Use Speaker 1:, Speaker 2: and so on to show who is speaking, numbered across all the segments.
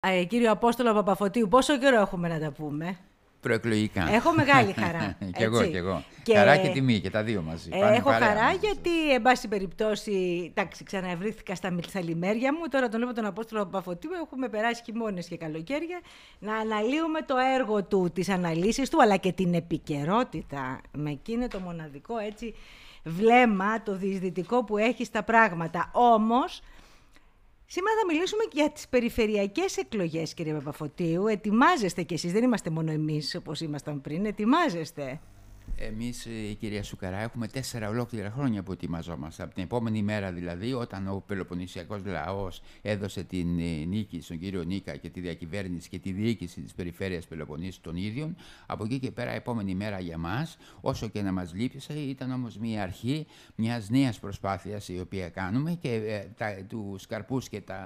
Speaker 1: Ε, κύριο Απόστολο Παπαφωτίου, πόσο καιρό έχουμε να τα πούμε;
Speaker 2: Προεκλογικά.
Speaker 1: Έχω μεγάλη χαρά.
Speaker 2: και εγώ, και εγώ. Και... Χαρά και τιμή και τα δύο μαζί.
Speaker 1: Ε, έχω χαρά γιατί, εν πάση περιπτώσει, εντάξει, ξαναβρήθηκα στα μελθαλιμέρια μου. Τώρα τον βλέπω τον Απόστολο Παπαφωτίου. Έχουμε περάσει χειμώνες και καλοκαίρια. Να αναλύουμε το έργο του, τις αναλύσεις του, αλλά και την επικαιρότητα. Με εκείνο το μοναδικό έτσι βλέμμα, το διεισδυτικό που έχει στα πράγματα. Όμως, Σήμερα θα μιλήσουμε για τις περιφερειακές εκλογές, κύριε Παπαφωτίου. Ετοιμάζεστε κι εσείς, δεν είμαστε μόνο εμείς όπως ήμασταν πριν, ετοιμάζεστε.
Speaker 2: Εμείς, ε, κυρία Σουκαρά, έχουμε τέσσερα ολόκληρα χρόνια που ετοιμαζόμαστε. Από την επόμενη μέρα δηλαδή, όταν ο Πελοποννησιακός λαός έδωσε την ε, νίκη στον κύριο Νίκα και τη διακυβέρνηση και τη διοίκηση της περιφέρειας Πελοποννήσου των ίδιων, από εκεί και πέρα, επόμενη μέρα για μας, όσο και να μας λείπησε, ήταν όμως μια αρχή μιας νέας προσπάθειας η οποία κάνουμε και ε, τα, τους καρπούς και τα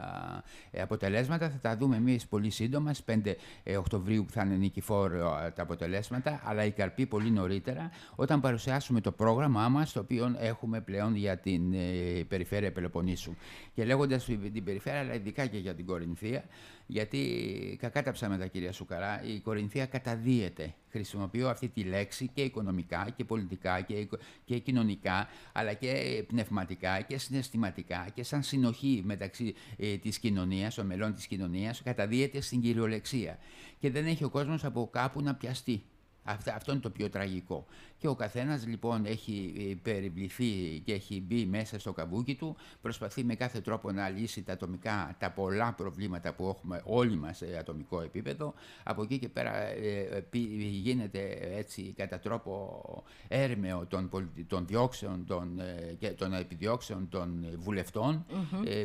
Speaker 2: ε, αποτελέσματα θα τα δούμε εμείς πολύ σύντομα, στις 5 Οκτωβρίου που θα είναι νικηφόρο τα αποτελέσματα, αλλά οι καρποί πολύ νωρίτερα όταν παρουσιάσουμε το πρόγραμμά μας, το οποίο έχουμε πλέον για την ε, περιφέρεια Πελοποννήσου. Και λέγοντας την περιφέρεια, αλλά ειδικά και για την Κορινθία, γιατί κακά τα ψάματα κυρία Σουκαρά, η Κορινθία καταδύεται. Χρησιμοποιώ αυτή τη λέξη και οικονομικά και πολιτικά και, και κοινωνικά, αλλά και πνευματικά και συναισθηματικά και σαν συνοχή μεταξύ ε, της κοινωνίας, των μελών της κοινωνίας, καταδύεται στην κυριολεξία. Και δεν έχει ο κόσμος από κάπου να πιαστεί. Αυτό είναι το πιο τραγικό. Και ο καθένας λοιπόν έχει ε, περιβληθεί και έχει μπει μέσα στο καβούκι του, προσπαθεί με κάθε τρόπο να λύσει τα ατομικά, τα πολλά προβλήματα που έχουμε όλοι μας σε ατομικό επίπεδο. Από εκεί και πέρα ε, ε, γίνεται έτσι κατά τρόπο έρμεο των, των διώξεων των, και των επιδιώξεων των βουλευτών.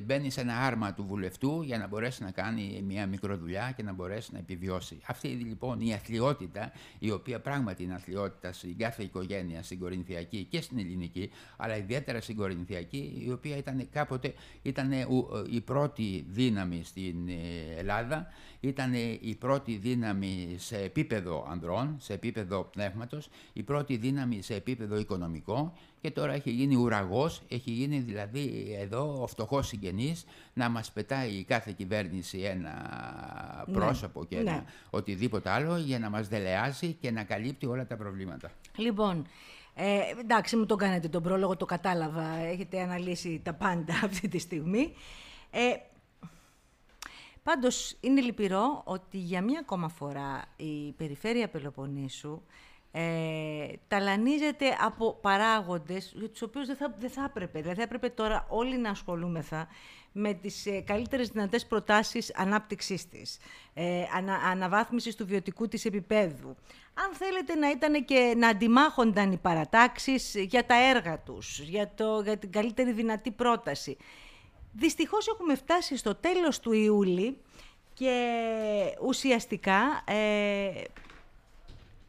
Speaker 2: μπαίνει σε ένα άρμα του βουλευτού για να μπορέσει να κάνει μια μικροδουλειά και να μπορέσει να επιβιώσει. Αυτή λοιπόν η αθλειότητα, η οποία πράγματι είναι αθλειότητα στην κάθε οικογένεια στην Κορινθιακή και στην Ελληνική, αλλά ιδιαίτερα στην Κορινθιακή, η οποία ήταν κάποτε ήταν ε, η πρώτη δύναμη στην ε, Ελλάδα, ήταν η πρώτη δύναμη σε επίπεδο ανδρών, σε επίπεδο πνεύματος, η πρώτη δύναμη σε επίπεδο οικονομικό και τώρα έχει γίνει ουραγός, έχει γίνει δηλαδή εδώ ο φτωχός συγγενής να μας πετάει κάθε κυβέρνηση ένα ναι, πρόσωπο και ναι. οτιδήποτε άλλο για να μας δελεάζει και να καλύπτει όλα τα προβλήματα.
Speaker 1: Λοιπόν, ε, εντάξει, μου το κάνετε τον πρόλογο, το κατάλαβα. Έχετε αναλύσει τα πάντα αυτή τη στιγμή. Ε, πάντως, είναι λυπηρό ότι για μία ακόμα φορά η περιφέρεια Πελοποννήσου ε, ταλανίζεται από παράγοντες για τους οποίους δεν θα, δεν θα έπρεπε. Δηλαδή θα έπρεπε τώρα όλοι να ασχολούμεθα με τις ε, καλύτερες δυνατές προτάσεις ανάπτυξής της, ε, ανα, αναβάθμισης του βιωτικού της επίπεδου. Αν θέλετε να ήταν και να αντιμάχονταν οι παρατάξεις για τα έργα τους, για, το, για την καλύτερη δυνατή πρόταση. Δυστυχώς έχουμε φτάσει στο τέλος του Ιούλη και ουσιαστικά ε,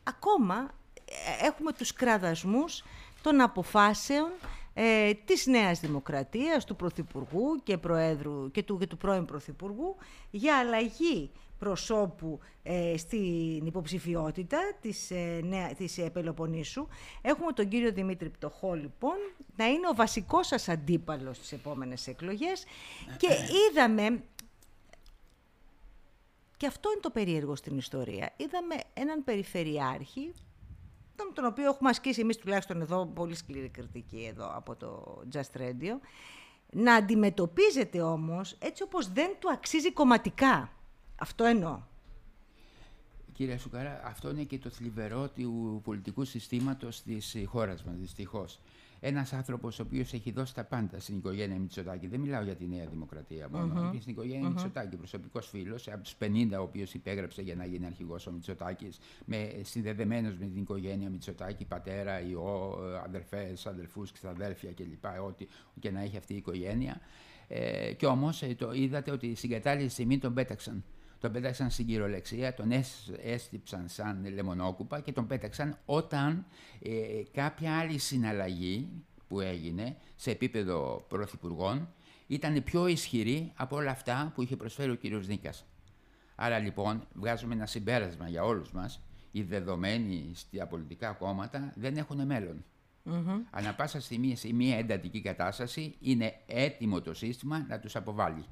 Speaker 1: ακόμα ε, έχουμε τους κραδασμούς των αποφάσεων ε, της Νέας Δημοκρατίας, του Πρωθυπουργού και, Προέδρου, και, του, και του πρώην Πρωθυπουργού για αλλαγή προσώπου ε, στην υποψηφιότητα της, ε, νέα, της ε, Πελοποννήσου. Έχουμε τον κύριο Δημήτρη Πτωχό, λοιπόν, να είναι ο βασικός σας αντίπαλος στις επόμενες εκλογές και είδαμε και αυτό είναι το περίεργο στην ιστορία. Είδαμε έναν περιφερειάρχη τον οποίο έχουμε ασκήσει εμείς τουλάχιστον εδώ πολύ σκληρή κριτική εδώ από το Just Radio, να αντιμετωπίζεται όμως έτσι όπως δεν του αξίζει κομματικά. Αυτό εννοώ.
Speaker 2: Κύριε Σουκαρά, αυτό είναι και το θλιβερό του πολιτικού συστήματος της χώρας μας, δυστυχώς ένας άνθρωπος ο οποίος έχει δώσει τα πάντα στην οικογένεια Μητσοτάκη. Δεν μιλάω για τη Νέα Δημοκρατία μόνο. Mm-hmm. Στην οικογένεια mm-hmm. Μητσοτάκη, προσωπικός φίλος, από τους 50 ο οποίος υπέγραψε για να γίνει αρχηγός ο Μητσοτάκης, συνδεδεμένος με την οικογένεια Μητσοτάκη, πατέρα, ιό, αδερφές, αδερφούς και αδέλφια κλπ. Ό,τι και να έχει αυτή η οικογένεια. Ε, και όμως ε, το είδατε ότι στην κατάλληλη στιγμή τον πέταξαν τον πέταξαν στην κυριολεξία, τον έστυψαν σαν λεμονόκουπα και τον πέταξαν όταν ε, κάποια άλλη συναλλαγή που έγινε σε επίπεδο πρωθυπουργών ήταν πιο ισχυρή από όλα αυτά που είχε προσφέρει ο κύριος Νίκας. Άρα λοιπόν βγάζουμε ένα συμπέρασμα για όλους μας, οι δεδομένοι στα πολιτικά κόμματα δεν έχουν μέλλον. Mm-hmm. Ανά πάσα στιγμή σε μια εντατική κατάσταση είναι έτοιμο το σύστημα να τους αποβάλει.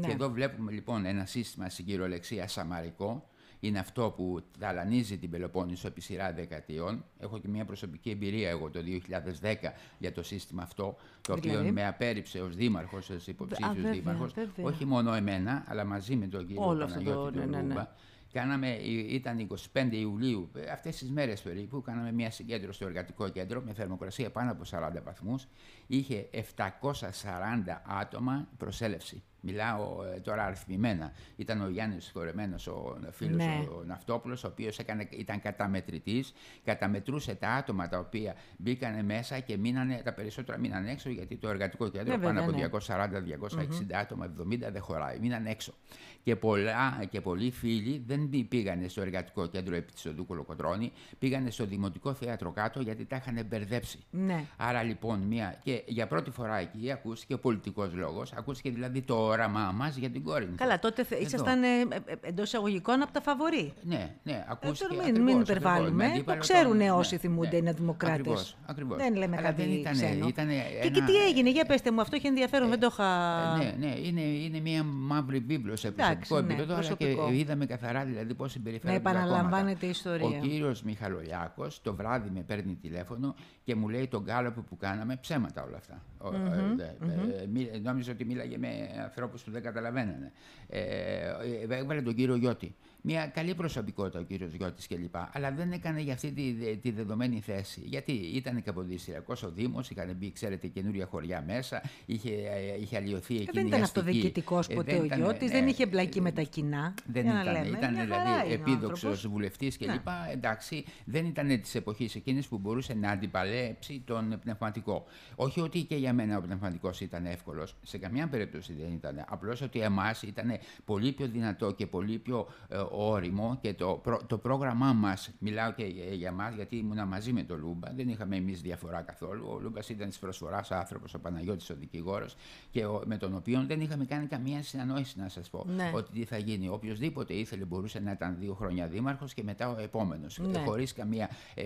Speaker 1: Ναι.
Speaker 2: Και εδώ βλέπουμε λοιπόν ένα σύστημα στην κυριολεξία σαμαρικό, είναι αυτό που ταλανίζει την Πελοπόννησο επί σειρά δεκαετιών. Έχω και μια προσωπική εμπειρία εγώ το 2010 για το σύστημα αυτό, το
Speaker 1: Δηλαδή;
Speaker 2: οποίο με απέρριψε ως δήμαρχος, ως
Speaker 1: Α,
Speaker 2: υποψήφιος
Speaker 1: βέβαια,
Speaker 2: δήμαρχος.
Speaker 1: βέβαια.
Speaker 2: Όχι μόνο εμένα, αλλά μαζί με τον κύριο
Speaker 1: Όλο αυτό το-
Speaker 2: Παναγιώτη τον
Speaker 1: ναι, ναι, ναι.
Speaker 2: Ρούμπα. Κάναμε, ε, ήταν 25 Ιουλίου, ε, αυτές τις μέρες περίπου, κάναμε μια συγκέντρωση στο εργατικό κέντρο με θερμοκρασία πάνω από 40 βαθμούς. Είχε 740 άτομα προσέλευση. Μιλάω ε, τώρα αριθμημένα. Ήταν ο Γιάννης Χορεμένος, ο φίλος
Speaker 1: Ναι.
Speaker 2: ο Ναυτόπουλος, ο οποίος έκανε, ήταν καταμετρητής, καταμετρούσε τα άτομα τα οποία μπήκαν μέσα και μείνανε, τα περισσότερα μείναν έξω γιατί το εργατικό κέντρο
Speaker 1: Ναι,
Speaker 2: πάνω
Speaker 1: βέβαια,
Speaker 2: από
Speaker 1: ναι.
Speaker 2: 240-260 άτομα, 70 δεν χωράει, μείναν έξω. Και, πολλά, και πολλοί φίλοι δεν μπη- πήγανε στο εργατικό κέντρο επί της Οδού Κολοκοτρώνη, πήγανε στο Δημοτικό Θέατρο κάτω γιατί τα είχαν μπερδέψει.
Speaker 1: Ναι.
Speaker 2: Άρα λοιπόν, μια, και για πρώτη φορά εκεί ακούστηκε ο πολιτικός λόγος, ακούστηκε δηλαδή το όραμά μας για την κόρη.
Speaker 1: Καλά, τότε θε-
Speaker 2: Εδώ.
Speaker 1: ήσασταν ε, ε, εντός εισαγωγικών από τα φαβορή.
Speaker 2: Ναι, ναι,
Speaker 1: Ε,
Speaker 2: ακούστηκε.
Speaker 1: τώρα μην,
Speaker 2: ακριβώς,
Speaker 1: μην
Speaker 2: ακριβώς,
Speaker 1: υπερβάλλουμε.
Speaker 2: με
Speaker 1: Το
Speaker 2: αντίπαλο
Speaker 1: ξέρουν
Speaker 2: τον-
Speaker 1: όσοι
Speaker 2: ναι,
Speaker 1: θυμούνται
Speaker 2: ναι.
Speaker 1: είναι δημοκράτες.
Speaker 2: Ακριβώς, ακριβώς.
Speaker 1: Δεν λέμε
Speaker 2: Αλλά
Speaker 1: κάτι
Speaker 2: δεν ήτανε-
Speaker 1: ξένο.
Speaker 2: ήτανε
Speaker 1: Και, και
Speaker 2: ένα-
Speaker 1: τι έγινε, για πετε μου, αυτό έχει ενδιαφέρον, δεν το είχα...
Speaker 2: Ναι, ναι, είναι, είναι μια μαύρη βίβλος σε
Speaker 1: Εντάξει,
Speaker 2: προσωπικό
Speaker 1: ναι,
Speaker 2: επίπεδο, αλλά
Speaker 1: προσωπικό.
Speaker 2: και είδαμε καθαρά δηλαδή πώς συμπεριφέρονται
Speaker 1: Να
Speaker 2: τα κόμματα.
Speaker 1: επαναλαμβάνεται η ιστορία.
Speaker 2: Ο κύριος Μιχαλολιάκος το βράδυ με παίρνει τηλέφωνο και μου λέει τον γκάλωπ που κάναμε ψέματα όλα αυτά. Ο- ε, δε- ε, μι- Νόμιζα ότι μίλαγε με ανθρώπους που δεν καταλαβαίνανε. Ε, ε, έβαλε τον κύριο Γιώτη. Μια καλή προσωπικότητα ο κύριος Γιώτης κλπ. Αλλά δεν έκανε για αυτή τη, τη δεδομένη θέση. Γιατί ήταν καποδιστριακός ο Δήμος, είχαν μπει, ξέρετε, καινούρια χωριά μέσα, είχε, ε, είχε αλλοιωθεί
Speaker 1: Ε,
Speaker 2: εκείνη
Speaker 1: δεν
Speaker 2: η
Speaker 1: ήταν
Speaker 2: αστική-
Speaker 1: αυτοδιοικητικός
Speaker 2: ε,
Speaker 1: ποτέ
Speaker 2: δεν
Speaker 1: ο
Speaker 2: ήταν,
Speaker 1: Γιώτης,
Speaker 2: ναι,
Speaker 1: δεν είχε μπλακεί
Speaker 2: ε,
Speaker 1: με τα κοινά.
Speaker 2: δεν
Speaker 1: για να
Speaker 2: ήταν,
Speaker 1: λέμε.
Speaker 2: ήταν
Speaker 1: Μια
Speaker 2: δηλαδή
Speaker 1: χαρά είναι ο
Speaker 2: επίδοξος
Speaker 1: άνθρωπος.
Speaker 2: βουλευτής κλπ.
Speaker 1: Ναι.
Speaker 2: Εντάξει, δεν ήταν της εποχής εκείνης που μπορούσε να αντιπαλέψει τον πνευματικό. Όχι ότι και για μένα ο πνευματικός ήταν εύκολος, σε καμιά περίπτωση δεν ήταν. Απλώς ότι εμάς ήταν πολύ πιο δυνατό και πολύ πιο ε, όριμο και το, προ- το πρόγραμμά μας, μιλάω και για, για εμά, γιατί ήμουνα μαζί με τον Λούμπα, δεν είχαμε εμείς διαφορά καθόλου. Ο Λούμπας ήταν της προσφοράς άνθρωπος, ο Παναγιώτης ο δικηγόρος, και ο- με τον οποίο δεν είχαμε κάνει καμία συνανόηση, να σας πω.
Speaker 1: Ναι.
Speaker 2: Ότι τι θα γίνει. Οποιοδήποτε ήθελε μπορούσε να ήταν δύο χρόνια δήμαρχος και μετά ο επόμενος.
Speaker 1: Ναι.
Speaker 2: Χωρίς καμία. Ε,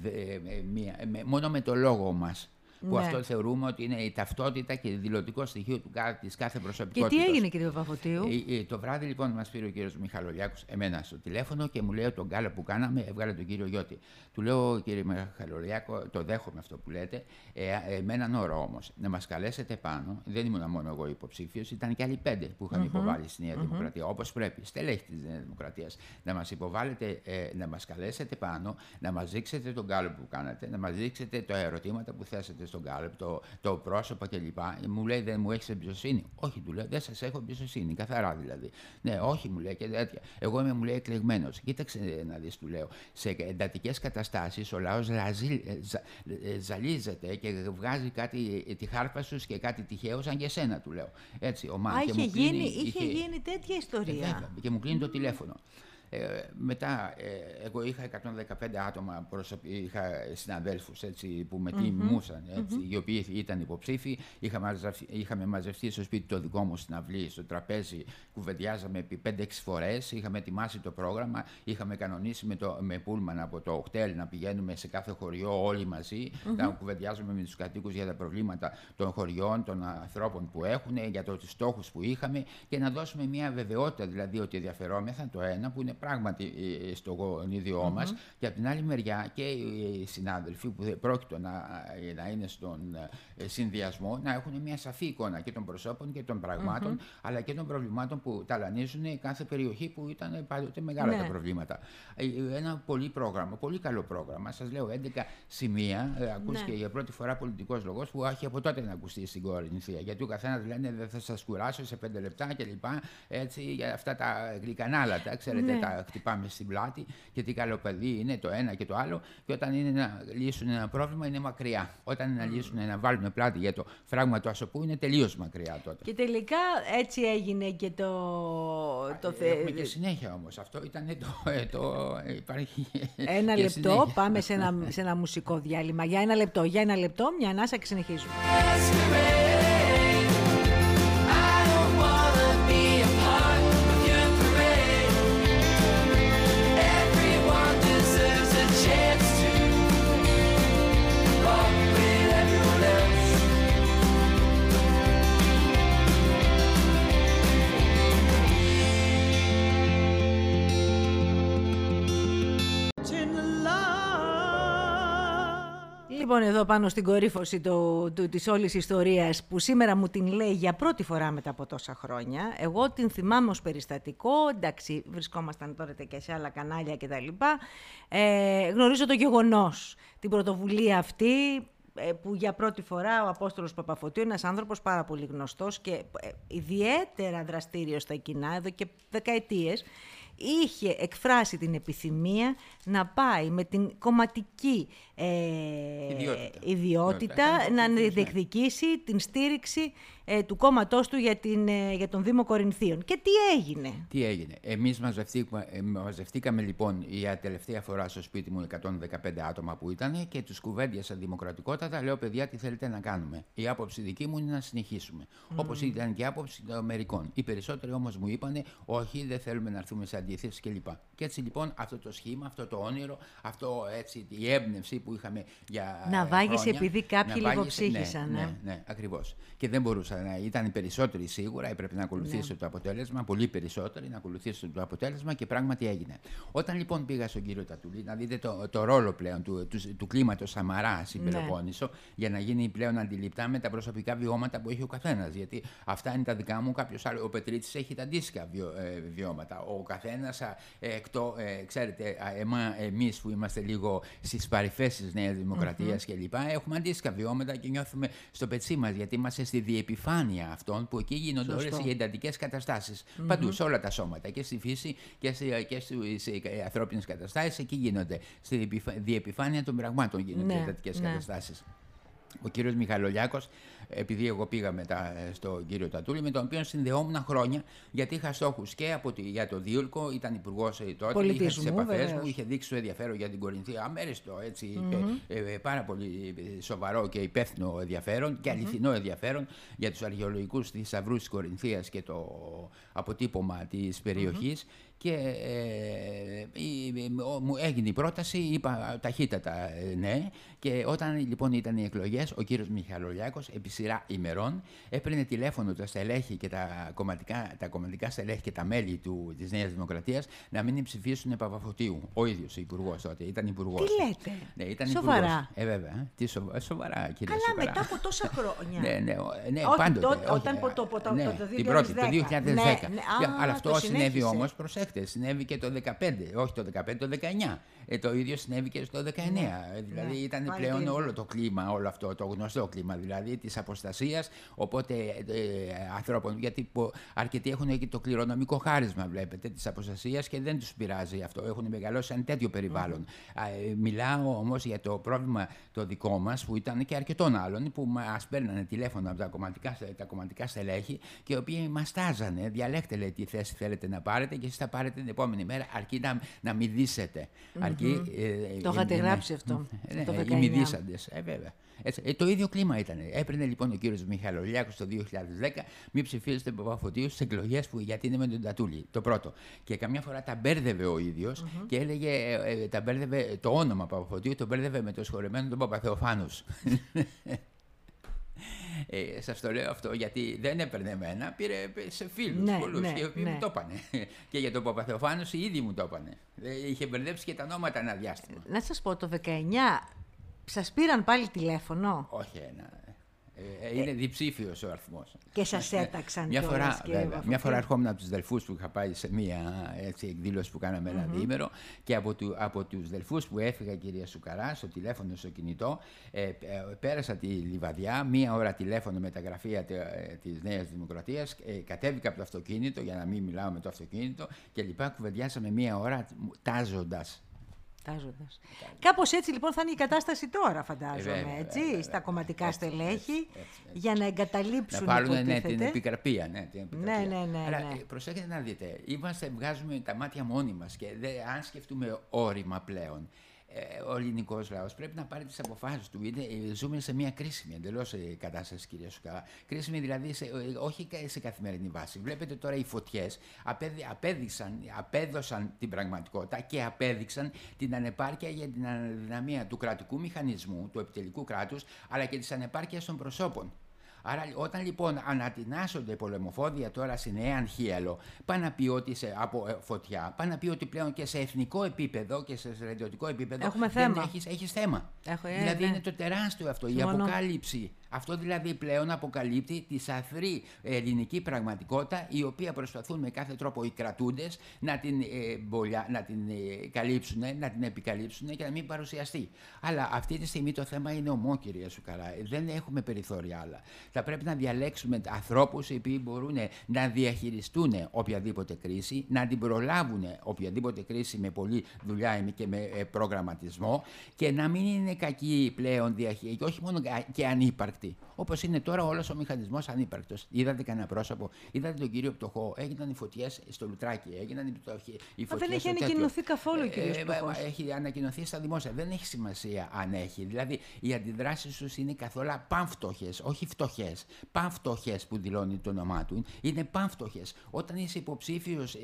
Speaker 2: δε- ε, μία- με- μόνο με το λόγο μας. Που
Speaker 1: Ναι.
Speaker 2: αυτό θεωρούμε ότι είναι η ταυτότητα και δηλωτικό στοιχείο του, κα- της κάθε
Speaker 1: Και
Speaker 2: προσωπικότητας.
Speaker 1: τι έγινε, κύριε Παπαφωτίου.
Speaker 2: Ε, ε, το βράδυ λοιπόν μας πήρε ο κύριος Μιχαλολιάκος εμένα στο τηλέφωνο και μου λέει τον γκάλο που κάναμε, έβγαλε τον κύριο Γιώτη. Του λέω κύριε Μιχαλολιάκο, το δέχομαι αυτό που λέτε. Ε, ε, με έναν όρο όμως, να μας καλέσετε πάνω. Δεν ήμουν μόνο εγώ υποψήφιος, ήταν και άλλοι πέντε που είχαν υποβάλει στη Νέα Δημοκρατία. Όπως πρέπει, στελέχη της Νέας Δημοκρατίας. Να μας υποβάλλετε, ε, να μας καλέσετε πάνω, να μας δείξετε τον γκάλο που κάνατε, να μας δείξετε τα ερωτήματα που θέσατε στον γκάλο, το, το πρόσωπο κλπ. Μου λέει δεν μου έχεις εμπιστοσύνη. Όχι, του λέω, δεν σας έχω εμπιστοσύνη, καθαρά δηλαδή. Ναι, όχι, μου λέει και τέτοια. Εγώ είμαι, μου λέει, εκλεγμένος. Κοίταξε να δεις, του λέω. Σε εντατικές καταστάσεις ο λαός ζαλίζεται και βγάζει κάτι, ε, τη χάρπα σου και κάτι τυχαίο, σαν και εσένα, του λέω. Έτσι, ο Μαν.
Speaker 1: Α,
Speaker 2: και
Speaker 1: είχε
Speaker 2: μου κλείνει-
Speaker 1: γίνει, είχε γίνει τέτοια
Speaker 2: ε,
Speaker 1: ιστορία.
Speaker 2: βέβαια, και μου κλείνει το τηλέφωνο. Ε, μετά, ε, εγώ είχα 115 άτομα, προσωπ... είχα συναδέλφους έτσι, που με τιμούσαν, έτσι, οι οποίοι ήταν υποψήφοι. Είχα μαζευ... Είχαμε μαζευτεί στο σπίτι το δικό μου στην αυλή, στο τραπέζι, κουβεντιάζαμε επί 5-6 φορές, είχαμε ετοιμάσει το πρόγραμμα, είχαμε κανονίσει με, το... με πούλμαν από το οχτέλ να πηγαίνουμε σε κάθε χωριό όλοι μαζί, να κουβεντιάζουμε με τους κατοίκους για τα προβλήματα των χωριών, των ανθρώπων που έχουν, για το, τους στόχους που είχαμε και να δώσουμε μια βεβαιότητα δηλαδή ότι ενδιαφερόμεθα το ένα που είναι πράγματι ε, στο γονίδιό μας και από την άλλη μεριά και οι συνάδελφοι που δεν πρόκειτο να, ε, να είναι στον ε, συνδυασμό να έχουν μια σαφή εικόνα και των προσώπων και των πραγμάτων αλλά και των προβλημάτων που ταλανίζουν κάθε περιοχή που ήταν πάντοτε μεγάλα
Speaker 1: Ναι.
Speaker 2: τα προβλήματα. Ε, Ένα πολύ πρόγραμμα, πολύ καλό πρόγραμμα. Σας λέω 11 σημεία. Ε, ακούστηκε
Speaker 1: Ναι.
Speaker 2: για πρώτη φορά πολιτικός λόγος που έχει από τότε να ακουστεί στην Κορινθία. Γιατί ο καθένας λένε δεν θα σας κουράσω σε πέντε λεπτά κλπ. Έτσι για αυτά τα γλυκανάλατα, ξέρετε,
Speaker 1: Ναι.
Speaker 2: τα χτυπάμε στην πλάτη και τι καλό παιδί είναι το ένα και το άλλο. Και όταν είναι να λύσουν ένα πρόβλημα είναι μακριά. Όταν είναι να λύσουν, να βάλουν πλάτη για το φράγμα του ασωπού είναι τελείως μακριά τότε.
Speaker 1: Και τελικά έτσι έγινε και το... το θε-
Speaker 2: Έχουμε και συνέχεια όμως. Αυτό ήταν το... ε, το ε, υπάρχει
Speaker 1: Ένα
Speaker 2: και
Speaker 1: λεπτό,
Speaker 2: συνέχεια.
Speaker 1: πάμε σε ένα, σε ένα μουσικό διάλειμμα. Για ένα λεπτό, για ένα λεπτό, μια ανάσα και συνεχίζουμε. Λοιπόν εδώ πάνω στην κορύφωση το, του, της όλης ιστορίας που σήμερα μου την λέει για πρώτη φορά μετά από τόσα χρόνια. Εγώ την θυμάμαι ως περιστατικό, εντάξει βρισκόμασταν τώρα και σε άλλα κανάλια κτλ. Ε, γνωρίζω το γεγονός, την πρωτοβουλία αυτή ε, που για πρώτη φορά ο Απόστολος Παπαφωτίου, ένας άνθρωπος πάρα πολύ γνωστός και ε, ιδιαίτερα δραστήριος στα κοινά εδώ και δεκαετίες, είχε εκφράσει την επιθυμία να πάει με την κομματική ε,
Speaker 2: Ιδιότητα.
Speaker 1: ιδιότητα
Speaker 2: Ναι,
Speaker 1: να
Speaker 2: ναι.
Speaker 1: διεκδικήσει την στήριξη ε, του κόμματός του για, την, ε, για τον Δήμο Κορινθίων. Και τι έγινε;
Speaker 2: Τι έγινε; Εμείς μαζευτήκαμε, ε, μαζευτήκαμε λοιπόν για τελευταία φορά στο σπίτι μου 115 άτομα που ήταν και τους κουβέντιασα δημοκρατικότατα. Λέω, παιδιά, τι θέλετε να κάνουμε; Η άποψη δική μου είναι να συνεχίσουμε. Όπως ήταν και η άποψη των Αμερικών. Οι περισσότεροι όμως μου είπαν, όχι, δεν θέλουμε να έρθουμε σε αντίθεση κλπ. Και έτσι λοιπόν αυτό το σχήμα, αυτό το όνειρο, αυτό έτσι, η έμπνευση που είχαμε για.
Speaker 1: Να
Speaker 2: ε,
Speaker 1: βάγισε
Speaker 2: χρόνια,
Speaker 1: επειδή κάποιοι
Speaker 2: να βάγισε-
Speaker 1: λιγοψύχησαν,
Speaker 2: Ναι,
Speaker 1: ε.
Speaker 2: ναι, ναι, ακριβώς. Και δεν μπορούσα να ήταν οι περισσότεροι σίγουρα, έπρεπε να ακολουθήσω
Speaker 1: Ναι.
Speaker 2: το αποτέλεσμα, πολύ περισσότεροι να ακολουθήσω το αποτέλεσμα και πράγματι έγινε. Όταν λοιπόν πήγα στον κύριο Τατουλή, να δείτε το, το ρόλο πλέον του, τους, του κλίματος Σαμαρά στην
Speaker 1: Ναι.
Speaker 2: Πελοπόννησο, για να γίνει πλέον αντιληπτά με τα προσωπικά βιώματα που έχει ο καθένας. Γιατί αυτά είναι τα δικά μου, κάποιος άλλος. Ο Πετρίτη έχει τα αντίστοιχα βιω, ε, βιώματα. Ο καθένας, εκτό, ε, ξέρετε, εμείς που είμαστε λίγο στις παρυφές της Νέας Δημοκρατίας κλπ., έχουμε αντίστοιχα βιώματα και νιώθουμε στο πετσί μας, γιατί είμαστε στη διεπιφάνεια αυτών που εκεί γίνονται όλες
Speaker 1: Σωστό.
Speaker 2: οι εντατικές καταστάσεις. Παντού, σε όλα τα σώματα. Και στη φύση και, σε, και στι ανθρώπινες καταστάσεις, εκεί γίνονται. Στη διεπιφα- διεπιφάνεια των πραγμάτων γίνονται
Speaker 1: Ναι,
Speaker 2: οι εντατικές
Speaker 1: ναι.
Speaker 2: καταστάσεις. Ο κύριος Μιχαλολιάκος, επειδή εγώ πήγα μετά ε, στον κύριο Τατούλη, με τον οποίο συνδεόμουν χρόνια, γιατί είχα στόχους και από τη, για το Δίουλκο, ήταν υπουργός τότε, είχε
Speaker 1: Πολιτισμού,
Speaker 2: τις επαφές
Speaker 1: βεβαίως.
Speaker 2: μου, είχε δείξει το ενδιαφέρον για την Κορινθία, αμέριστο έτσι, ε, ε, πάρα πολύ ε, σοβαρό και υπεύθυνο ενδιαφέρον και αληθινό ενδιαφέρον για τους αρχαιολογικούς θησαυρούς της Κορινθίας και το αποτύπωμα της περιοχής. Και ε, η- η- ο- μου έγινε η πρόταση, είπα ταχύτατα ε, ναι. Και όταν λοιπόν ήταν οι εκλογές, ο κύριος Μιχαλολιάκος επί σειρά ημερών έπαιρνε τηλέφωνο τα στελέχη και τα κομματικά, τα κομματικά στελέχη και τα μέλη του, της Νέας Δημοκρατίας να μην ψηφίσουν Παπαφωτίου. Ο ίδιος ο υπουργός τότε, ήταν υπουργός.
Speaker 1: Τι λέτε;
Speaker 2: Ναι, ήταν
Speaker 1: Σοβαρά;
Speaker 2: υπουργός. Ε, βέβαια. ε. Τι σοβα- ε, σοβαρά, κύριε
Speaker 1: Καλά,
Speaker 2: Σοβαρά.
Speaker 1: μετά από τόσα χρόνια.
Speaker 2: Ναι, ναι, ο- ναι
Speaker 1: Όχι,
Speaker 2: πάντοτε.
Speaker 1: τότε,
Speaker 2: όχι,
Speaker 1: όταν
Speaker 2: ε,
Speaker 1: το- το- το-
Speaker 2: ναι,
Speaker 1: το 2010.
Speaker 2: την πρώτη, το 2010.
Speaker 1: Ναι, ναι,
Speaker 2: Για-
Speaker 1: α,
Speaker 2: αλλά
Speaker 1: το
Speaker 2: αυτό συνέβη
Speaker 1: συνέχισε.
Speaker 2: όμως, προσέξτε, συνέβη και το 2015, όχι το 2015, το 2019. Ε, το ίδιο συνέβη και στο 2019. Ε, δηλαδή
Speaker 1: ναι,
Speaker 2: ήταν
Speaker 1: πάλι
Speaker 2: πλέον
Speaker 1: το ίδιο.
Speaker 2: όλο το κλίμα, όλο αυτό, το γνωστό κλίμα δηλαδή της αποστασίας, οπότε ε, ε, ανθρώπων, γιατί πο- αρκετοί έχουν και το κληρονομικό χάρισμα, βλέπετε, της αποστασίας και δεν τους πειράζει αυτό, έχουν μεγαλώσει σε ένα τέτοιο περιβάλλον. Α, ε, μιλάω όμως για το πρόβλημα το δικό μας, που ήταν και αρκετών άλλων, που μας παίρνανε τηλέφωνα από τα κομματικά, στε- τα κομματικά στελέχη και οι οποίοι μας τάζανε, διαλέξτε λέει τι θέση θέλετε να πάρετε και εσείς θα πάρετε την επόμενη μέρα, αρκεί να, να μηδήσετε. Αρκεί, ε,
Speaker 1: Το
Speaker 2: ε,
Speaker 1: είχατε
Speaker 2: ε,
Speaker 1: γράψει αυτό,
Speaker 2: Ναι,
Speaker 1: το
Speaker 2: ναι, οι
Speaker 1: 19.
Speaker 2: μηδήσαντες, ε, βέβαια. Έτσι, ε, το ίδιο κλίμα ήταν. Έπαιρνε λοιπόν ο κύριος Μιχαλολιάκος το 2010 μην ψηφίσετε Παπαφωτίου στις εκλογές που γιατί είναι με τον Τατούλη. Το πρώτο. Και καμιά φορά τα μπέρδευε ο ίδιος και έλεγε, ε, ε, τα μπέρδευε, το όνομα Παπαφωτίου το μπέρδευε με το σχολεμένο τον Παπαθεοφάνους. Ε, Σας το λέω αυτό γιατί δεν έπαιρνε εμένα, πήρε σε φίλους
Speaker 1: Ναι,
Speaker 2: πολλούς
Speaker 1: ναι,
Speaker 2: και οι οποίοι
Speaker 1: ναι.
Speaker 2: μου το είπανε. και για τον Παπαθεοφάνους οι ίδιοι μου το είπανε. Ε, Είχε μπερδέψει και τα ονόματα ένα διάστημα.
Speaker 1: Να σας πω, το 19 σας πήραν πάλι τηλέφωνο;
Speaker 2: Όχι ένα. Ε, ε, είναι διψήφιος ο αριθμός.
Speaker 1: και σας έταξαν
Speaker 2: Μια
Speaker 1: κιόλας,
Speaker 2: φορά,
Speaker 1: κύριε
Speaker 2: βέβαια,
Speaker 1: Βαφωτίου.
Speaker 2: μια φορά ερχόμουν από τους Δελφούς που είχα πάει σε μια έτσι, εκδήλωση που κάναμε ένα διήμερο και από, του, από τους Δελφούς που έφυγα κυρία Σουκαρά στο τηλέφωνο στο κινητό ε, ε, πέρασα τη Λιβαδιά, μία ώρα τηλέφωνο με τα γραφεία τε- ε, της Νέας Δημοκρατίας ε, κατέβηκα από το αυτοκίνητο για να μην μιλάω με το αυτοκίνητο και λοιπά κουβεντιάσαμε μία ώρα τάζοντας.
Speaker 1: Τάζοντας. Κάπως έτσι λοιπόν θα είναι η κατάσταση τώρα, φαντάζομαι,
Speaker 2: Ε, βέβαια,
Speaker 1: έτσι,
Speaker 2: βέβαια,
Speaker 1: στα
Speaker 2: βέβαια.
Speaker 1: κομματικά
Speaker 2: Έτσι,
Speaker 1: στελέχη,
Speaker 2: έτσι, έτσι, έτσι.
Speaker 1: για να
Speaker 2: Να
Speaker 1: εγκαταλείψουν,
Speaker 2: πάρουν ναι, την
Speaker 1: υποτίθεται.
Speaker 2: επικραπεία. Ναι, την επικραπεία.
Speaker 1: Ναι, ναι, ναι,
Speaker 2: Αλλά
Speaker 1: ναι.
Speaker 2: ε, προσέχετε να δείτε, είμαστε, βγάζουμε τα μάτια μόνοι μας και δεν, αν σκεφτούμε όρημα πλέον, ε, ο ελληνικός λαός πρέπει να πάρει τις αποφάσεις του. Είναι, ε, ζούμε σε μια κρίσιμη εντελώς κατάσταση, κυρία Σουκαβά. Κρίσιμη δηλαδή σε, ε, όχι κα- σε καθημερινή βάση. Βλέπετε τώρα οι φωτιές απέδειξαν, απέδωσαν την πραγματικότητα και απέδειξαν την ανεπάρκεια για την αδυναμία του κρατικού μηχανισμού, του επιτελικού κράτους, αλλά και της ανεπάρκειας των προσώπων. Άρα όταν λοιπόν ανατινάσσονται πολεμοφόδια τώρα στη Νέα Ανχίαλο, πάνε να πει ότι σε, από ε, φωτιά, πάνε να πει ότι πλέον και σε εθνικό επίπεδο και σε στρατιωτικό επίπεδο
Speaker 1: Έχουμε
Speaker 2: δεν
Speaker 1: θέμα.
Speaker 2: έχεις, έχεις θέμα.
Speaker 1: Έχω, ε,
Speaker 2: δηλαδή
Speaker 1: ναι.
Speaker 2: είναι το τεράστιο αυτό, η
Speaker 1: Συμφωνώ.
Speaker 2: αποκάλυψη. Αυτό δηλαδή πλέον αποκαλύπτει τη σαθρή ελληνική πραγματικότητα η οποία προσπαθούν με κάθε τρόπο οι κρατούντες να την, ε, μπολιά- να την ε, καλύψουν, να την επικαλύψουν και να μην παρουσιαστεί. Αλλά αυτή τη στιγμή το θέμα είναι ομό, κυρία Σουκαρά. Ε, Δεν έχουμε περιθώρια άλλα. Θα πρέπει να διαλέξουμε ανθρώπους οι οποίοι μπορούν να διαχειριστούν οποιαδήποτε κρίση, να την προλάβουν οποιαδήποτε κρίση με πολλή δουλειά και με ε, προγραμματισμό και να μην είναι κακοί πλέον διαχείριση και όχι μόνο κα- και ανύπαρκτοι. Όπως είναι τώρα όλος ο μηχανισμός ανύπαρκτος. Είδατε κανένα πρόσωπο, είδατε τον κύριο Πτωχό, έγιναν οι φωτιές στο Λουτράκι, έγιναν οι, πτωχοί- οι
Speaker 1: Μα
Speaker 2: φωτιές
Speaker 1: δεν έχει
Speaker 2: στο τέτοιο.
Speaker 1: ανακοινωθεί καθόλου ο κύριος
Speaker 2: Ε, μα-
Speaker 1: Πτωχός.
Speaker 2: μα Έχει ανακοινωθεί στα δημόσια. Δεν έχει σημασία αν έχει. Δηλαδή οι αντιδράσεις τους είναι καθόλου πανφτωχέ, όχι φτωχέ. Πανφτωχές που δηλώνει το όνομά του. Είναι πανφτωχές. Όταν είσαι υποψήφιος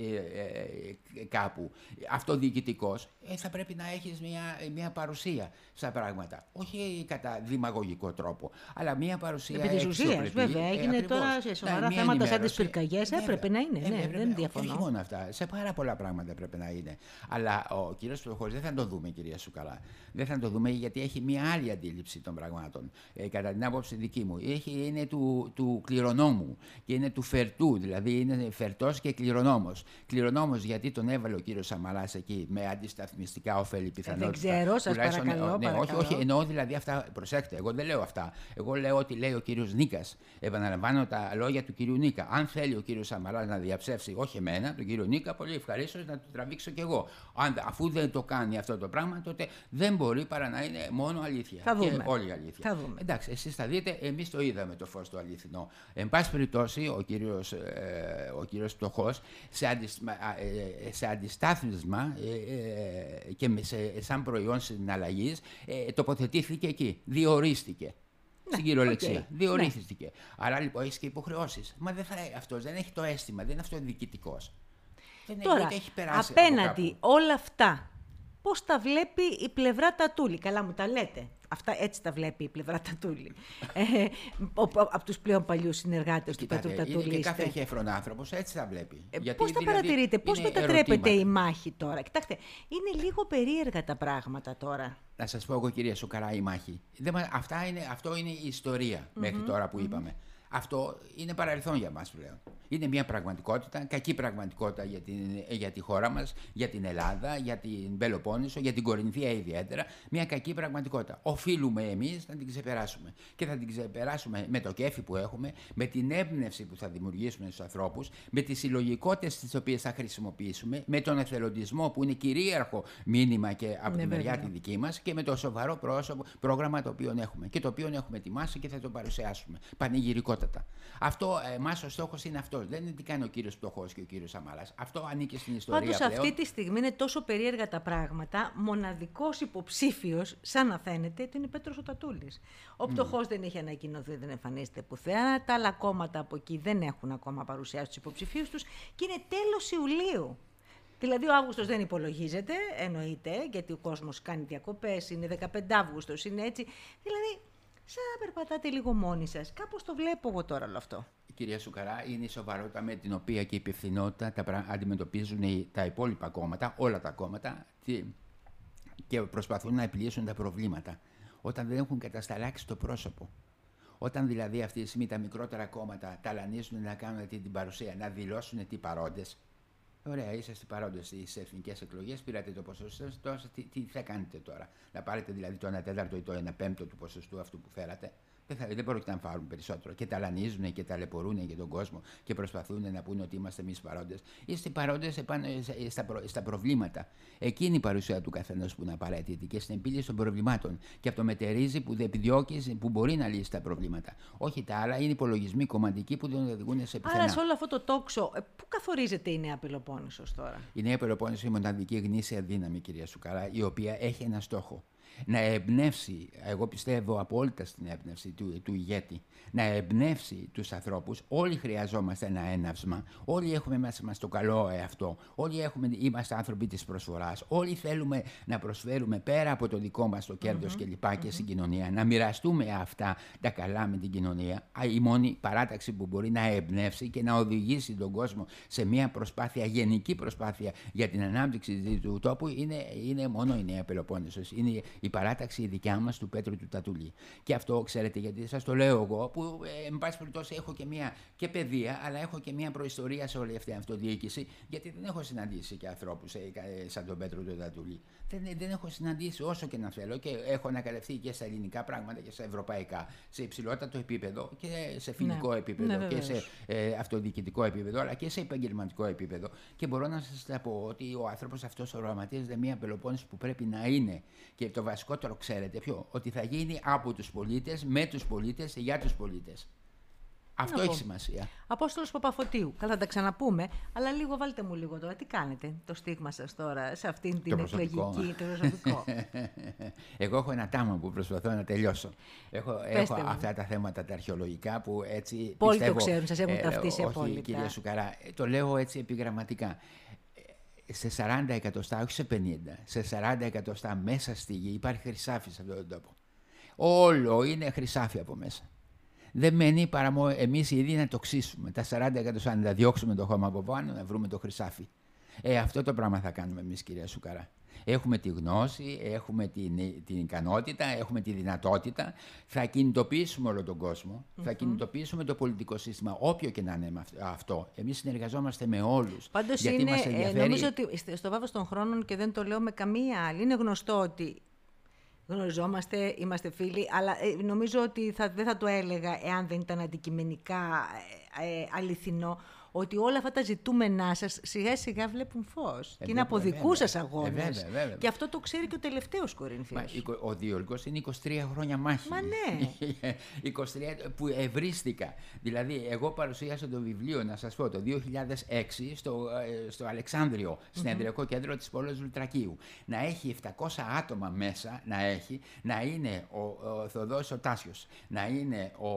Speaker 2: κάπου αυτοδιοικητικός, ε, θα πρέπει να έχεις μια, μια παρουσία στα πράγματα. Όχι κατά δημαγωγικό τρόπο, αλλά μια παρουσία.
Speaker 1: Επί της ουσίας,
Speaker 2: αξιοπρεπή.
Speaker 1: βέβαια. Έγινε
Speaker 2: ακριβώς.
Speaker 1: τώρα σε
Speaker 2: Ναι,
Speaker 1: σοβαρά
Speaker 2: μια
Speaker 1: θέματα σαν τις
Speaker 2: ενημέρωση.
Speaker 1: πυρκαγιές,
Speaker 2: Βέβαια.
Speaker 1: έπρεπε να είναι,
Speaker 2: Ε,
Speaker 1: ναι,
Speaker 2: έπρεπε.
Speaker 1: δεν
Speaker 2: Όχι,
Speaker 1: διαφωνώ.
Speaker 2: Όχι μόνο αυτά. Σε πάρα πολλά πράγματα πρέπει να είναι. Αλλά ο κύριος Φτωχό δεν θα το δούμε, κυρία Σουκαλά. Δεν θα το δούμε γιατί έχει μια άλλη αντίληψη των πραγμάτων. Ε, κατά την άποψη δική μου. Έχει, είναι του, του κληρονόμου και είναι του φερτού. Δηλαδή είναι φερτός και κληρονόμος. Κληρονόμος γιατί τον έβαλε ο κύριος Σαμαράς εκεί με αντισταθμιστικά ωφέλη πιθανότητα.
Speaker 1: ξέρω, σας
Speaker 2: Τουλάχιστον,
Speaker 1: παρακαλώ,
Speaker 2: Ναι, όχι,
Speaker 1: παρακαλώ.
Speaker 2: όχι, εννοώ δηλαδή αυτά. Προσέξτε, εγώ δεν λέω αυτά. Εγώ λέω ότι λέει ο κύριος Νίκας. Επαναλαμβάνω τα λόγια του κύριου Νίκα. Αν θέλει ο κύριος Σαμαράς να διαψεύσει, όχι εμένα, τον κύριο Νίκα, πολύ ευχαρίστως να το τραβήξω κι εγώ. Αν, αφού δεν το κάνει αυτό το πράγμα, τότε δεν μπορεί παρά να είναι μόνο αλήθεια.
Speaker 1: Θα δούμε.
Speaker 2: Και όλη η αλήθεια.
Speaker 1: Θα δούμε.
Speaker 2: Εντάξει, εσείς θα δείτε, εμείς το είδαμε το φως το αληθινό. Εν πάση περιπτώσει, ο κύριος ε, ο κύριος Πτωχός, σε, αντισ- μα- α, ε, σε αντιστάθμισμα ε, ε, και με- σε, σαν προϊόν συναλλαγής ε, τοποθετήθηκε εκεί. Διορίστηκε. Στην κυριολεξία.
Speaker 1: Ναι, οκ.
Speaker 2: Διορίστηκε. Άρα λοιπόν έχεις και υποχρεώσεις. Μα δεν θα, αυτός δεν έχει το αίσθημα, δεν είναι αυτοδιοικητικό. Δεν έχει,
Speaker 1: Τώρα,
Speaker 2: ούτε έχει περάσει. από
Speaker 1: απέναντι
Speaker 2: κάπου.
Speaker 1: όλα αυτά, πώς τα βλέπει η πλευρά Τατούλη; Καλά μου τα λέτε. Αυτά έτσι τα βλέπει η πλευρά Τατούλη. ε, από τους πλέον παλιούς συνεργάτες του
Speaker 2: Κοιτάτε,
Speaker 1: Πέτρου
Speaker 2: είναι
Speaker 1: Τατούλη.
Speaker 2: και κάθε
Speaker 1: είστε.
Speaker 2: χέφρον άνθρωπος έτσι τα βλέπει.
Speaker 1: Ε,
Speaker 2: Γιατί
Speaker 1: πώς τα
Speaker 2: δηλαδή
Speaker 1: παρατηρείτε, πώς
Speaker 2: είναι
Speaker 1: μετατρέπεται
Speaker 2: ερωτήματα.
Speaker 1: η μάχη τώρα; Κοιτάξτε, είναι λίγο περίεργα τα πράγματα τώρα.
Speaker 2: Να σας πω εγώ κυρία Σουκαρά η μάχη. Δεν, μα- αυτά είναι, αυτό είναι η ιστορία μέχρι τώρα που είπαμε. Αυτό είναι παρελθόν για μας πλέον. Είναι μια πραγματικότητα, κακή πραγματικότητα για, την, για τη χώρα μας, για την Ελλάδα, για την Πελοπόννησο, για την Κορινθία ιδιαίτερα. Μια κακή πραγματικότητα. Οφείλουμε εμείς να την ξεπεράσουμε. Και θα την ξεπεράσουμε με το κέφι που έχουμε, με την έμπνευση που θα δημιουργήσουμε στους ανθρώπους, με τις συλλογικότητες τις οποίες θα χρησιμοποιήσουμε, με τον εθελοντισμό που είναι κυρίαρχο μήνυμα και από
Speaker 1: Ναι,
Speaker 2: τη μεριά
Speaker 1: βέβαια.
Speaker 2: τη δική μας και με το σοβαρό πρόσωπο, πρόγραμμα το οποίο έχουμε και το οποίο έχουμε ετοιμάσει και θα το παρουσιάσουμε πανηγυρικότατα. Αυτό, εμάς ο στόχος είναι αυτός. Δεν είναι τι κάνει ο κύριος Πτωχός και ο κύριος Σαμαράς. Αυτό ανήκει στην ιστορία
Speaker 1: Πάντως
Speaker 2: πλέον.
Speaker 1: αυτή τη στιγμή είναι τόσο περίεργα τα πράγματα, μοναδικός υποψήφιος, σαν να φαίνεται, ότι είναι Πέτρος ο Τατούλης. Ο πτωχός δεν έχει ανακοινωθεί, δεν εμφανίζεται πουθενά, τα άλλα κόμματα από εκεί δεν έχουν ακόμα παρουσιάσει τους υποψηφίους τους και είναι τέλος Ιουλίου. Δηλαδή ο Αύγουστος δεν υπολογίζεται, εννοείται, γιατί ο κόσμος κάνει διακοπές, είναι 15 Αύγουστος, είναι έτσι. Δηλαδή, σαν να περπατάτε λίγο μόνοι σας. Κάπως το βλέπω εγώ τώρα όλο αυτό.
Speaker 2: Κυρία Σουκαρά, είναι η σοβαρότητα με την οποία και η υπευθυνότητα τα πρα- αντιμετωπίζουν οι- τα υπόλοιπα κόμματα, όλα τα κόμματα, τι- και προσπαθούν να επιλύσουν τα προβλήματα. Όταν δεν έχουν κατασταλάξει το πρόσωπο. Όταν δηλαδή αυτή τη στιγμή τα μικρότερα κόμματα ταλανίζουν να κάνουν την, την παρουσία, να δηλώσουν τι παρόντες. Ωραία, είσαστε παρόντες στις εθνικές εκλογές, πήρατε το ποσοστό, τώρα τι, τι θα κάνετε τώρα; Να πάρετε δηλαδή το 1 τέταρτο ή το 1 πέμπτο του ποσοστού αυτού που φέρατε; Δεν, θα, δεν πρόκειται να πάρουν περισσότερο. Και ταλανίζουν και ταλαιπωρούν για τον κόσμο και προσπαθούν να πούνε ότι είμαστε εμείς παρόντες. Είστε παρόντες στα, προ- στα προβλήματα. Εκείνη η παρουσία του καθενός που είναι απαραίτητη και στην επίλυση των προβλημάτων. Και αυτό μετερίζει που δεν επιδιώκεις, που μπορεί να λύσει τα προβλήματα. Όχι τα άλλα, είναι υπολογισμοί κομματικοί που δεν οδηγούν σε πουθενά.
Speaker 1: Άρα σε όλο αυτό το τόξο, ε, πού καθορίζεται η Νέα Πελοπόννησος τώρα;
Speaker 2: Η Νέα Πελοπόννησος είναι η μοναδική γνήσια δύναμη, κυρία Σουκαρά, η οποία έχει ένα στόχο. Να εμπνεύσει, εγώ πιστεύω απόλυτα στην έμπνευση του, του ηγέτη, να εμπνεύσει τους ανθρώπους. Όλοι χρειαζόμαστε ένα έναυσμα, όλοι έχουμε μέσα μας το καλό εαυτό, όλοι έχουμε, είμαστε άνθρωποι της προσφοράς, όλοι θέλουμε να προσφέρουμε πέρα από το δικό μας το κερδος και λοιπά και στην κοινωνία, να μοιραστούμε αυτά τα καλά με την κοινωνία. Α, Η μόνη παράταξη που μπορεί να εμπνεύσει και να οδηγήσει τον κόσμο σε μια προσπάθεια, γενική προσπάθεια για την ανάπτυξη του τόπου είναι, είναι μόνο η Νέα Πελοπόννησος. Είναι η παράταξη η δικιά μας του Πέτρου του Τατουλή. Και αυτό ξέρετε γιατί σας το λέω εγώ που ε, εν πάση περιπτώσει έχω και μια και παιδεία αλλά έχω και μια προϊστορία σε όλη αυτή την αυτοδιοίκηση γιατί δεν έχω συναντήσει και ανθρώπους ε, ε, σαν τον Πέτρο του Τατουλή. Δεν, δεν έχω συναντήσει όσο και να θέλω και έχω ανακαλυφθεί και στα ελληνικά πράγματα και στα ευρωπαϊκά σε υψηλότατο επίπεδο και σε φιλικό
Speaker 1: Ναι.
Speaker 2: επίπεδο
Speaker 1: Ναι,
Speaker 2: και σε
Speaker 1: βεβαίως.
Speaker 2: ε, αυτοδιοικητικό επίπεδο, αλλά και σε επαγγελματικό επίπεδο. Και μπορώ να σας τα πω ότι ο άνθρωπος αυτός οραματίζεται μια Πελοπόννησο που πρέπει να είναι. Και το βασικότερο ξέρετε ποιο, ότι θα γίνει από τους πολίτες, με τους πολίτες, για τους πολίτες. Αυτό
Speaker 1: Να
Speaker 2: έχει
Speaker 1: πω.
Speaker 2: σημασία.
Speaker 1: Απόστολος Παπαφωτίου. Καλά, θα τα ξαναπούμε. Αλλά λίγο βάλτε μου λίγο τώρα. Τι κάνετε το στίγμα σας τώρα σε αυτήν την
Speaker 2: προσωπικό.
Speaker 1: εκλογική, το προσωπικό;
Speaker 2: Εγώ έχω ένα τάμα που προσπαθώ να τελειώσω. Έχω, έχω
Speaker 1: μου.
Speaker 2: αυτά τα θέματα τα αρχαιολογικά που έτσι.
Speaker 1: Πολλοί το
Speaker 2: πιστεύω,
Speaker 1: ξέρουν, σας έχουν ταυτίσει
Speaker 2: όχι,
Speaker 1: απόλυτα.
Speaker 2: Κυρία Σουκαρά, ε, το λέω έτσι επιγραμματικά. Ε, Σε 40 εκατοστά, όχι σε 50, σε 40 εκατοστά μέσα στη γη υπάρχει χρυσάφι σε αυτόν τον τόπο. Όλο είναι χρυσάφι από μέσα. Δεν μένει παρά μόνο εμείς οι ίδιοι να το ξύσουμε. Τα 40 εκατοστά να τα διώξουμε το χώμα από πάνω, να βρούμε το χρυσάφι. Ε, αυτό το πράγμα θα κάνουμε εμείς, κυρία Σουκαρά. Έχουμε τη γνώση, έχουμε την, την ικανότητα, έχουμε τη δυνατότητα. Θα κινητοποιήσουμε όλο τον κόσμο, θα κινητοποιήσουμε το πολιτικό σύστημα, όποιο και να είναι με αυ- αυτό. Εμείς συνεργαζόμαστε με όλους.
Speaker 1: Πάντως
Speaker 2: γιατί
Speaker 1: είναι,
Speaker 2: μας
Speaker 1: ε,
Speaker 2: ενδιαφέρει...
Speaker 1: νομίζω ότι στε- στο βάθος των χρόνων και δεν το λέω με καμία άλλη, είναι γνωστό ότι γνωριζόμαστε, είμαστε φίλοι, αλλά ε, νομίζω ότι θα, δεν θα το έλεγα εάν δεν ήταν αντικειμενικά ε, ε, αληθινό, ότι όλα αυτά τα ζητούμενά σας σιγά σιγά βλέπουν φως. και είναι από
Speaker 2: βέβαια,
Speaker 1: δικού
Speaker 2: βέβαια.
Speaker 1: σας αγώνες.
Speaker 2: Ε, βέβαια, βέβαια.
Speaker 1: Και αυτό το ξέρει και ο τελευταίος
Speaker 2: Μα,
Speaker 1: Κορινθίος.
Speaker 2: εικο- ο Διόλκος είναι 23 χρόνια μάχη.
Speaker 1: Μα ναι.
Speaker 2: 23 που ευρύστηκα. Δηλαδή, εγώ παρουσίασα το βιβλίο, να σας πω, το 2006 στο, ε, στο αλεξανδριο συνεδριακό κέντρο της πόλης Λουτρακίου. Να έχει 700 άτομα μέσα, να έχει, να είναι ο, ο Θοδός ο Τάσιος, να είναι ο,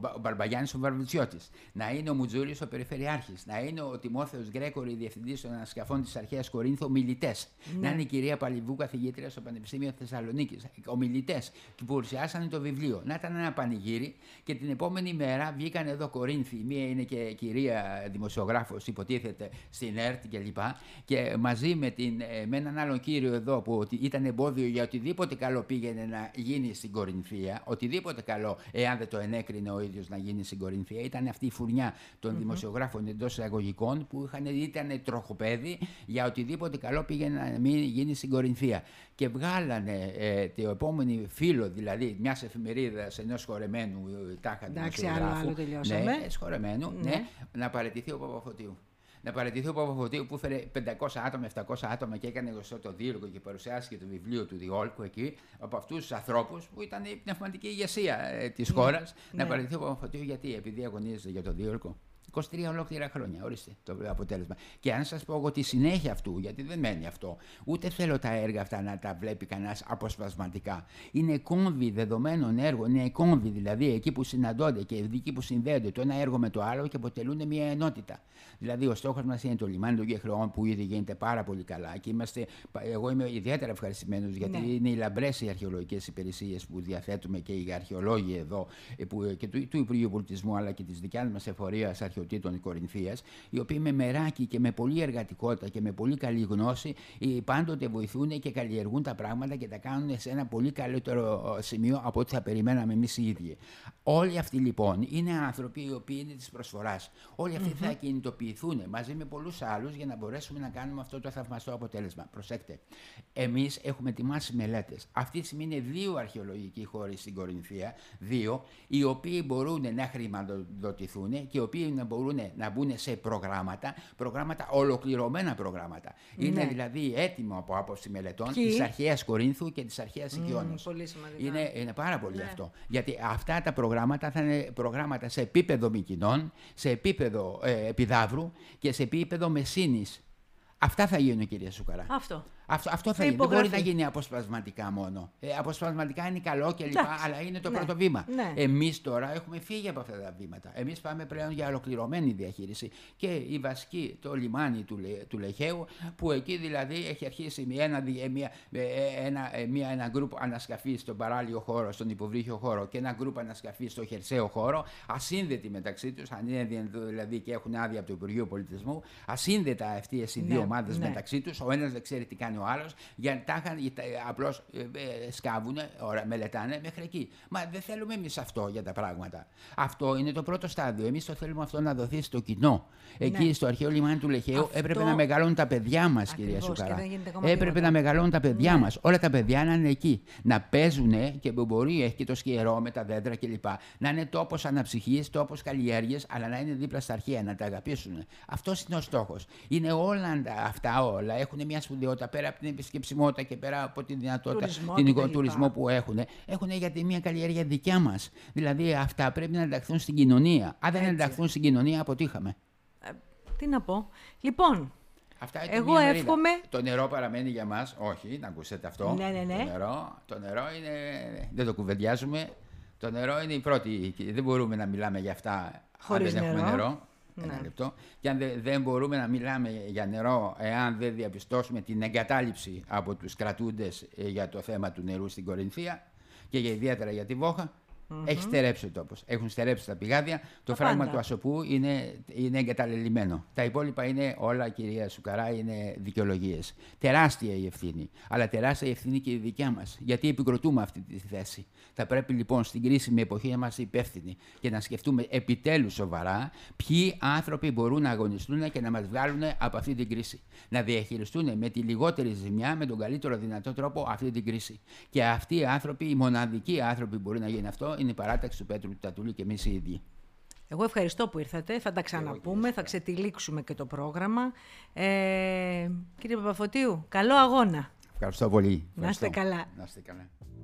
Speaker 2: Μπα- ο Μπαρμπαγιάννης ο Βαρβιτσιώτης, να είναι ο Μουτζούρης ο Περιφερειάρχης, να είναι ο Τιμόθεος Γκρέκορη, διευθυντής των ανασκαφών της Αρχαίας Κορίνθου, μιλητές.
Speaker 1: Ναι.
Speaker 2: Να είναι η κυρία Παλιβού, καθηγήτρια στο Πανεπιστήμιο Θεσσαλονίκης. Ομιλητές που παρουσιάσανε το βιβλίο. Να ήταν ένα πανηγύρι και την επόμενη μέρα βγήκαν εδώ Κορίνθοι. Μία είναι και κυρία δημοσιογράφος, υποτίθεται στην ΕΡΤ κλπ. Και μαζί με, την, ε, με έναν άλλον κύριο εδώ που ότι ήταν εμπόδιο για οτιδήποτε καλό πήγαινε να γίνει στην Κορινθία, οτιδήποτε καλό, εάν δεν το ενέκρινε ο ίδιος να γίνει στην Κορινθία, ήταν αυτή η φουρνιά των δημοσιογράφων εντός εισαγωγικών που είχαν, ήταν τροχοπέδι για οτιδήποτε καλό πήγαινε να μην γίνει στην Κορινθία. Και βγάλανε ε, το επόμενο φύλλο, δηλαδή μιας εφημερίδας ενός χορεμένου ε, τάχα
Speaker 1: Εντάξει,
Speaker 2: δημοσιογράφου.
Speaker 1: άλλο, άλλο τελειώσαμε.
Speaker 2: Ναι, ε, σχορεμένου,
Speaker 1: Ναι.
Speaker 2: ναι, να παραιτηθεί ο Παπαφωτίου. Να παραιτηθεί ο Παπαφωτίου που έφερε 500 άτομα, 700 άτομα και έκανε γνωστό το δίωργο και παρουσιάστηκε το βιβλίο του Διόλκου εκεί από αυτούς τους ανθρώπους που ήταν η πνευματική ηγεσία ε, της χώρας.
Speaker 1: ναι.
Speaker 2: Να παραιτηθεί ο Παπαφωτίου γιατί, επειδή αγωνίζεται για το Διόλκο. 23 ολόκληρα χρόνια, ορίστε το αποτέλεσμα. Και αν σας πω εγώ τη συνέχεια αυτού, γιατί δεν μένει αυτό, ούτε θέλω τα έργα αυτά να τα βλέπει κανένα αποσπασματικά. Είναι κόμβι δεδομένων έργων, είναι κόμβι δηλαδή εκεί που συναντώνται και εκεί που συνδέονται το ένα έργο με το άλλο και αποτελούν μια ενότητα. Δηλαδή, ο στόχος μας είναι το λιμάνι των Γεχρεών που ήδη γίνεται πάρα πολύ καλά και είμαστε, εγώ είμαι ιδιαίτερα ευχαριστημένος γιατί
Speaker 1: Ναι.
Speaker 2: είναι οι λαμπρές οι αρχαιολογικές υπηρεσίες που διαθέτουμε και οι αρχαιολόγοι εδώ ε, που, και του, του Υπουργείου Πολιτισμού αλλά και της δικιάς μας εφορίας αρχαιοτήτων Κορινθίας, οι οποίοι με μεράκι και με πολλή εργατικότητα και με πολύ καλή γνώση ε, πάντοτε βοηθούν και καλλιεργούν τα πράγματα και τα κάνουν σε ένα πολύ καλύτερο ε, σημείο από ό,τι θα περιμέναμε εμείς οι ίδιοι. Όλοι αυτοί λοιπόν είναι άνθρωποι οι οποίοι είναι της προσφοράς. Όλοι αυτοί θα κινητοποιηθούν μαζί με πολλούς άλλους για να μπορέσουμε να κάνουμε αυτό το θαυμαστό αποτέλεσμα. Προσέξτε, εμείς έχουμε ετοιμάσει μελέτες. Αυτή τη στιγμή είναι δύο αρχαιολογικοί χώροι στην Κορινθία, δύο, οι οποίοι μπορούν να χρηματοδοτηθούν και οι οποίοι να μπορούν να μπουν σε προγράμματα, προγράμματα ολοκληρωμένα προγράμματα. Είναι
Speaker 1: Ναι.
Speaker 2: δηλαδή έτοιμο από άποψη μελετών
Speaker 1: Ποιοι;
Speaker 2: της αρχαίας Κορίνθου και της αρχαίας Οικειώνος.
Speaker 1: πολύ σημαντικά.
Speaker 2: Είναι, είναι πάρα πολύ
Speaker 1: Ναι.
Speaker 2: αυτό. Γιατί αυτά τα προγράμματα θα είναι προγράμματα σε επίπεδο Μικηνών, σε επίπεδο ε, Επιδαύρου και σε επίπεδο Μεσίνης. Αυτά θα γίνουν, κυρία Σουκαρά.
Speaker 1: Αυτό.
Speaker 2: Αυτό, αυτό θα
Speaker 1: Θα
Speaker 2: γίνει. Δεν μπορεί να
Speaker 1: υπογραφεί.
Speaker 2: γίνει αποσπασματικά μόνο. Ε, αποσπασματικά είναι καλό και λοιπά,
Speaker 1: Εντάξει.
Speaker 2: αλλά είναι το
Speaker 1: Ναι.
Speaker 2: πρώτο βήμα.
Speaker 1: Ναι.
Speaker 2: Εμείς τώρα έχουμε φύγει από αυτά τα βήματα. Εμείς πάμε πλέον για ολοκληρωμένη διαχείριση. Και η βασική, το λιμάνι του, Λε- του Λεχαίου, που εκεί δηλαδή έχει αρχίσει μια, ένα, δι- ε, μια, ε, ε, ένα, ε, μια, ένα γκρουπ ανασκαφή στον παράλιο χώρο, στον υποβρύχιο χώρο και ένα γκρουπ ανασκαφή στο χερσαίο χώρο, ασύνδετοι μεταξύ τους, αν είναι δυνατό δηλαδή και έχουν άδεια από το Υπουργείο Πολιτισμού, ασύνδετα αυτέ οι δύο
Speaker 1: Ναι,
Speaker 2: ομάδες
Speaker 1: ναι.
Speaker 2: μεταξύ τους, ο ένας δεν ξέρει τι κάνει ο άλλος, για τα απλώς σκάβουν, ώρα, μελετάνε μέχρι εκεί. Μα δεν θέλουμε εμείς αυτό για τα πράγματα. Αυτό είναι το πρώτο στάδιο. Εμείς το θέλουμε αυτό να δοθεί στο κοινό. Εκεί
Speaker 1: Ναι.
Speaker 2: στο αρχαίο λιμάνι του Λεχαίου
Speaker 1: Αυτό-
Speaker 2: έπρεπε να μεγαλώνουν τα παιδιά μας, κυρία
Speaker 1: Ακριβώς, και
Speaker 2: Σουκαρά.
Speaker 1: δεν γίνεται ακόμα
Speaker 2: Έπρεπε
Speaker 1: τίποτα.
Speaker 2: να μεγαλώνουν τα παιδιά
Speaker 1: Ναι.
Speaker 2: μας. Όλα τα παιδιά να είναι εκεί. Να παίζουν και μπορεί, έχει και το σκιερό με τα δέντρα κλπ. Να είναι τόπος αναψυχής, τόπος καλλιέργειας, αλλά να είναι δίπλα στα αρχαία, να τα αγαπήσουν. Αυτός είναι ο στόχος. Είναι όλα τα- αυτά όλα. Έχουν μια σπουδαιότητα πέρα από την επισκεψιμότητα και πέρα από τη δυνατότητα,
Speaker 1: Τουρισμό
Speaker 2: την
Speaker 1: και
Speaker 2: οικο-
Speaker 1: τα λοιπά.
Speaker 2: τουρισμό που έχουν. Έχουν γιατί μια καλλιέργεια δικιά μας. Δηλαδή αυτά πρέπει να ενταχθούν στην κοινωνία. Αν δεν
Speaker 1: Έτσι.
Speaker 2: ενταχθούν στην κοινωνία, αποτύχαμε.
Speaker 1: Ε, τι να πω. Λοιπόν,
Speaker 2: Αυτά είναι
Speaker 1: Εγώ
Speaker 2: μια μερίδα.
Speaker 1: εύχομαι-
Speaker 2: Το νερό παραμένει για μας, όχι, να ακούσετε αυτό.
Speaker 1: Ναι, ναι, ναι.
Speaker 2: Το νερό, το νερό είναι, δεν το κουβεντιάζουμε. Το νερό είναι η πρώτη, δεν μπορούμε να μιλάμε για αυτά
Speaker 1: Χωρίς
Speaker 2: αν δεν έχουμε
Speaker 1: νερό.
Speaker 2: Νερό. Ένα
Speaker 1: Ναι.
Speaker 2: λεπτό. Και αν δεν, δεν μπορούμε να μιλάμε για νερό εάν δεν διαπιστώσουμε την εγκατάλειψη από τους κρατούντες ε, για το θέμα του νερού στην Κορινθία και για, ιδιαίτερα για τη Βόχα. Έχει στερέψει ο τόπος. Έχουν στερέψει τα πηγάδια. Το
Speaker 1: Τα
Speaker 2: φράγμα
Speaker 1: πάντα.
Speaker 2: του Ασοπού είναι, είναι εγκαταλελειμμένο. Τα υπόλοιπα είναι όλα, κυρία Σουκαρά, είναι δικαιολογίες. Τεράστια η ευθύνη. Αλλά τεράστια η ευθύνη και η δικιά μας. Γιατί επικροτούμε αυτή τη θέση. Θα πρέπει λοιπόν στην κρίσιμη εποχή να είμαστε υπεύθυνοι και να σκεφτούμε επιτέλους σοβαρά ποιοι άνθρωποι μπορούν να αγωνιστούν και να μας βγάλουν από αυτή την κρίση. Να διαχειριστούν με τη λιγότερη ζημιά, με τον καλύτερο δυνατό τρόπο αυτή την κρίση. Και αυτοί οι άνθρωποι, οι μοναδικοί άνθρωποι που μπορεί να γίνει αυτό, είναι η παράταξη του Πέτρου του Τατούλη και εμείς οι ίδιοι.
Speaker 1: εγώ ευχαριστώ που ήρθατε. Θα τα ξαναπούμε, θα ξετυλίξουμε και το πρόγραμμα. Ε, κύριε Παπαφωτίου, καλό αγώνα.
Speaker 2: Ευχαριστώ πολύ.
Speaker 1: Να είστε
Speaker 2: Ευχαριστώ.
Speaker 1: καλά.
Speaker 2: Να είστε καλά.